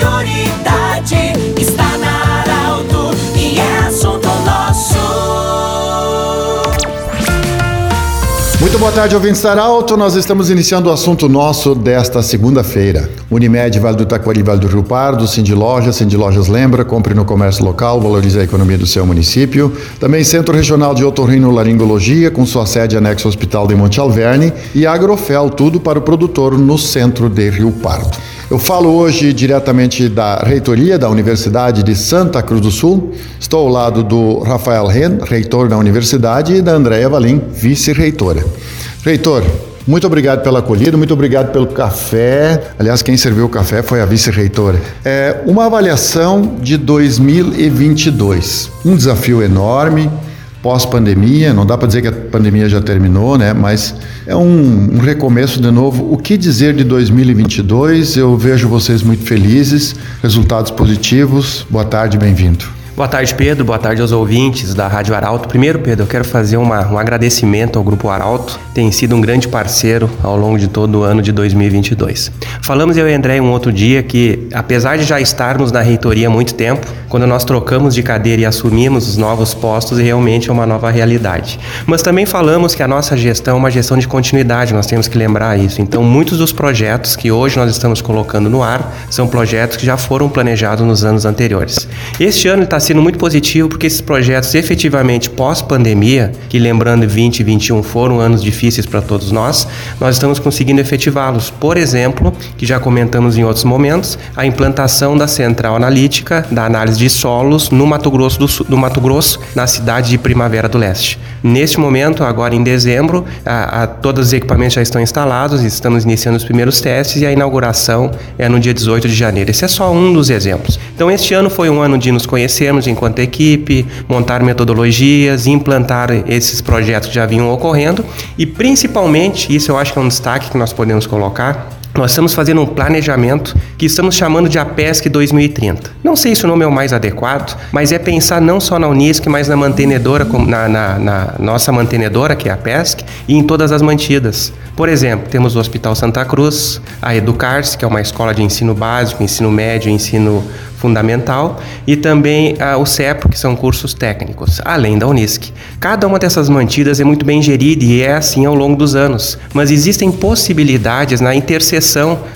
prioridade está na Arauto e é assunto nosso. Muito boa tarde, ouvintes da Arauto. Nós estamos iniciando o assunto nosso desta segunda-feira. Unimed, Vale do Taquari, Vale do Rio Pardo, Cindy Lojas, Cindy Lojas lembra, compre no comércio local, valorize a economia do seu município. Também Centro Regional de Otorrino Laringologia, com sua sede anexo ao Hospital de Monte Alverne e Agrofel, tudo para o produtor no centro de Rio Pardo. Eu falo hoje diretamente da reitoria da Universidade de Santa Cruz do Sul. Estou ao lado do Rafael Ren, reitor da universidade, e da Andréia Valim, vice-reitora. Reitor, muito obrigado pela acolhida, muito obrigado pelo café. Aliás, quem serviu o café foi a vice-reitora. É uma avaliação de 2022. Um desafio enorme, pós-pandemia, não dá para dizer que a pandemia já terminou, né? Mas é um, um, recomeço de novo. O que dizer de 2022? Eu vejo vocês muito felizes, resultados positivos. Boa tarde, bem-vindo. Boa tarde, Pedro. Boa tarde aos ouvintes da Rádio Arauto. Primeiro, Pedro, eu quero fazer uma, um agradecimento ao Grupo Arauto. Tem sido um grande parceiro ao longo de todo o ano de 2022. Falamos eu e André um outro dia que, apesar de já estarmos na reitoria há muito tempo, quando nós trocamos de cadeira e assumimos os novos postos, realmente é uma nova realidade. Mas também falamos que a nossa gestão é uma gestão de continuidade, nós temos que lembrar isso. Então, muitos dos projetos que hoje nós estamos colocando no ar são projetos que já foram planejados nos anos anteriores. Este ano está sendo muito positivo porque esses projetos efetivamente pós-pandemia, que lembrando 20 e 21 foram anos difíceis para todos nós, nós estamos conseguindo efetivá-los. Por exemplo, que já comentamos em outros momentos, a implantação da central analítica da análise de solos no Mato Grosso do, Sul, no Mato Grosso, na cidade de Primavera do Leste. Neste momento, agora em dezembro, a, a, todos os equipamentos já estão instalados, estamos iniciando os primeiros testes e a inauguração é no dia 18 de janeiro. Esse é só um dos exemplos. Então, este ano foi um ano de nos conhecermos enquanto equipe, montar metodologias, implantar esses projetos que já vinham ocorrendo e principalmente, isso eu acho que é um destaque que nós podemos colocar, nós estamos fazendo um planejamento que estamos chamando de APESC 2030. Não sei se o nome é o mais adequado, mas é pensar não só na Unisc, mas na mantenedora, na, na, na nossa mantenedora, que é a PESC, e em todas as mantidas. Por exemplo, temos o Hospital Santa Cruz, a Educar-se, que é uma escola de ensino básico, ensino médio, ensino fundamental, e também o CEPO, que são cursos técnicos, além da Unisc. Cada uma dessas mantidas é muito bem gerida e é assim ao longo dos anos, mas existem possibilidades na interseção,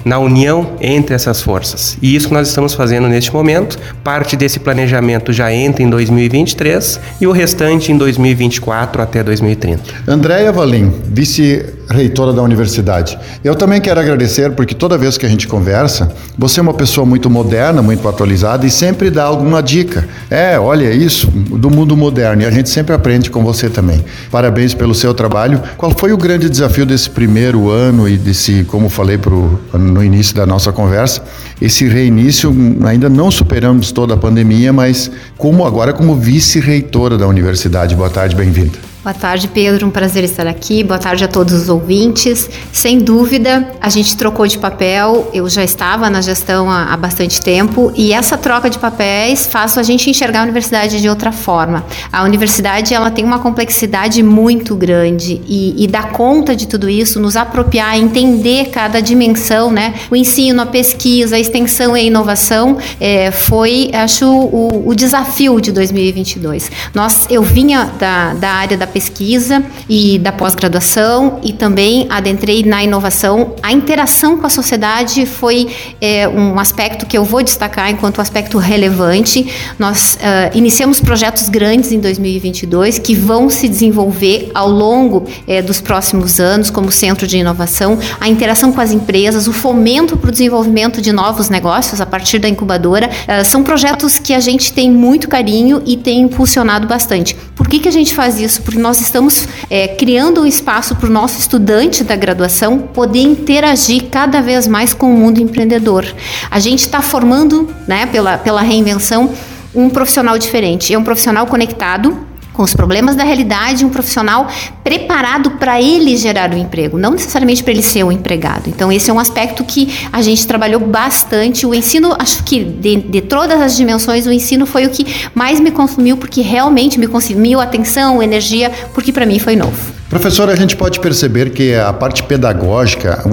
na união entre essas forças. E isso que nós estamos fazendo neste momento. Parte desse planejamento já entra em 2023 e o restante em 2024 até 2030. Andréia Valim, vice-reitora da universidade. Eu também quero agradecer porque toda vez que a gente conversa, você é uma pessoa muito moderna, muito atualizada e sempre dá alguma dica. É, olha isso do mundo moderno e a gente sempre aprende com você também. Parabéns pelo seu trabalho. Qual foi o grande desafio desse primeiro ano e desse, como falei pro, no início da nossa conversa, esse reinício, ainda não superamos toda a pandemia, mas como agora como vice-reitora da universidade. Boa tarde, bem-vinda. Boa tarde, Pedro. Um prazer estar aqui. Boa tarde a todos os ouvintes. Sem dúvida, a gente trocou de papel. Eu já estava na gestão há, há, bastante tempo e essa troca de papéis faz a gente enxergar a universidade de outra forma. A universidade ela tem uma complexidade muito grande e, e dar conta de tudo isso, nos apropriar, entender cada dimensão, né? O ensino, a pesquisa, a extensão e a inovação é, foi, acho, o, o desafio de 2022. Nós, eu vinha da, da área da pesquisa e da pós-graduação e também adentrei na inovação. A interação com a sociedade foi é, um aspecto que eu vou destacar enquanto aspecto relevante. Nós uh, iniciamos projetos grandes em 2022 que vão se desenvolver ao longo é, dos próximos anos, como centro de inovação, a interação com as empresas, o fomento para o desenvolvimento de novos negócios a partir da incubadora. Uh, são projetos que a gente tem muito carinho e tem impulsionado bastante. Por que, que a gente faz isso? Porque nós estamos é, criando um espaço para o nosso estudante da graduação poder interagir cada vez mais com o mundo empreendedor. A gente está formando, né, pela, pela reinvenção, um profissional diferente. É um profissional conectado, com os problemas da realidade, um profissional preparado para ele gerar o um emprego, não necessariamente para ele ser um empregado. Então, esse é um aspecto que a gente trabalhou bastante. O ensino, acho que de, de todas as dimensões, o ensino foi o que mais me consumiu, porque realmente me consumiu atenção, energia, porque para mim foi novo. Professor, a gente pode perceber que a parte pedagógica,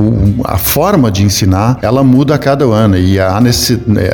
a forma de ensinar, ela muda a cada ano e há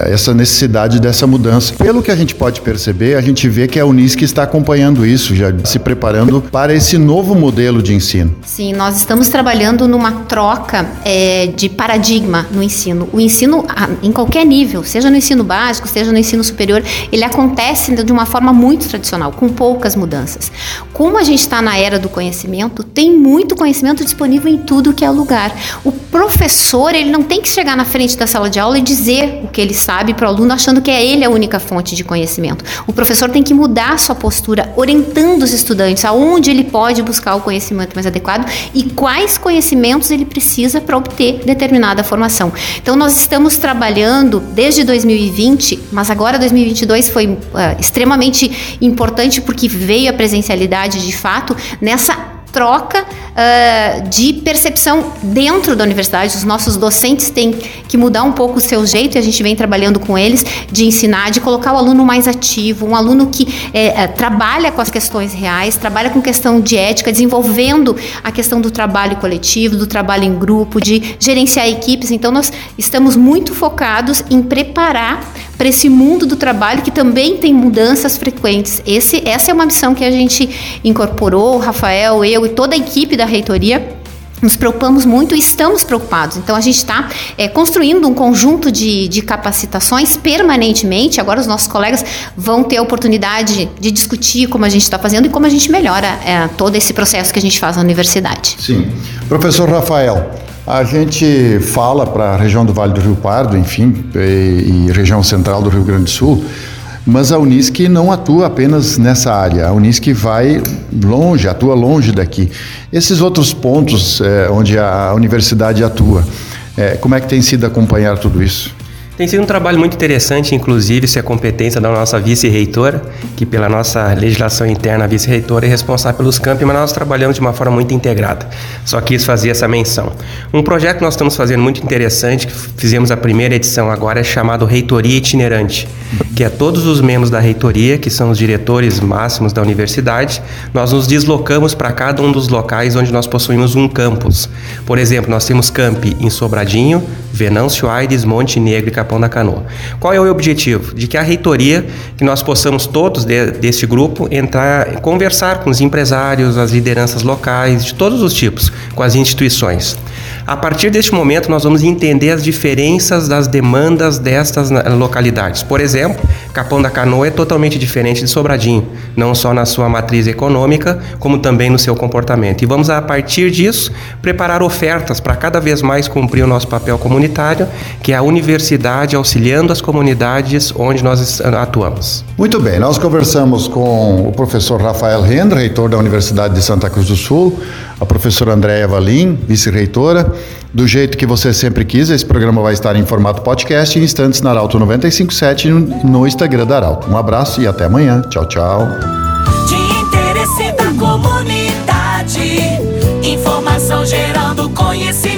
essa necessidade dessa mudança. Pelo que a gente pode perceber, a gente vê que a Unisc está acompanhando isso, já se preparando para esse novo modelo de ensino. Sim, nós estamos trabalhando numa troca é, de paradigma no ensino. O ensino, em qualquer nível, seja no ensino básico, seja no ensino superior, ele acontece de uma forma muito tradicional, com poucas mudanças. Como a gente está na era do conhecimento, tem muito conhecimento disponível em tudo que é lugar. O professor, ele não tem que chegar na frente da sala de aula e dizer o que ele sabe para o aluno, achando que é ele a única fonte de conhecimento. O professor tem que mudar sua postura, orientando os estudantes aonde ele pode buscar o conhecimento mais adequado e quais conhecimentos ele precisa para obter determinada formação. Então, nós estamos trabalhando desde 2020, mas agora 2022 foi uh, extremamente importante porque veio a presencialidade de fato nessa troca uh, de percepção dentro da universidade. Os nossos docentes têm que mudar um pouco o seu jeito e a gente vem trabalhando com eles de ensinar, de colocar o aluno mais ativo, um aluno que é, trabalha com as questões reais, trabalha com questão de ética, desenvolvendo a questão do trabalho coletivo, do trabalho em grupo, de gerenciar equipes. Então, nós estamos muito focados em preparar para esse mundo do trabalho que também tem mudanças frequentes. Esse, essa é uma missão que a gente incorporou, o Rafael, eu e toda a equipe da reitoria nos preocupamos muito e estamos preocupados. Então, a gente está é, construindo um conjunto de, de, capacitações permanentemente. Agora, os nossos colegas vão ter a oportunidade de discutir como a gente está fazendo e como a gente melhora é, todo esse processo que a gente faz na universidade. Sim. Professor Rafael, a gente fala para a região do Vale do Rio Pardo, enfim, e, e, região central do Rio Grande do Sul, mas a Unisc não atua apenas nessa área. A Unisc vai longe, atua longe daqui. Esses outros pontos é, onde a universidade atua, é, como é que tem sido acompanhar tudo isso? Tem sido um trabalho muito interessante, inclusive, se a competência da nossa vice-reitora, que pela nossa legislação interna, a vice-reitora é responsável pelos campi, mas nós trabalhamos de uma forma muito integrada. Só quis fazer essa menção. Um projeto que nós estamos fazendo muito interessante, que fizemos a primeira edição agora, é chamado Reitoria Itinerante, que é todos os membros da reitoria, que são os diretores máximos da universidade, nós nos deslocamos para cada um dos locais onde nós possuímos um campus. Por exemplo, nós temos campi em Sobradinho, Venâncio Aires, Monte Negro e Da Canoa. Qual é o objetivo? De que a reitoria, que nós possamos todos de, desse grupo entrar, conversar com os empresários, as lideranças locais, de todos os tipos, com as instituições. A partir deste momento, nós vamos entender as diferenças das demandas destas localidades. Por exemplo, Capão da Canoa é totalmente diferente de Sobradinho, não só na sua matriz econômica, como também no seu comportamento. E vamos, a partir disso, preparar ofertas para cada vez mais cumprir o nosso papel comunitário, que é a universidade auxiliando as comunidades onde nós atuamos. Muito bem, nós conversamos com o professor Rafael Rendre, reitor da Universidade de Santa Cruz do Sul, a professora Andréa Valim, vice-reitora. Do jeito que você sempre quis, esse programa vai estar em formato podcast em instantes na Arauto 957 no Instagram da Arauto. Um abraço e até amanhã. Tchau, tchau. De interesse da comunidade, informação gerando conhecimento,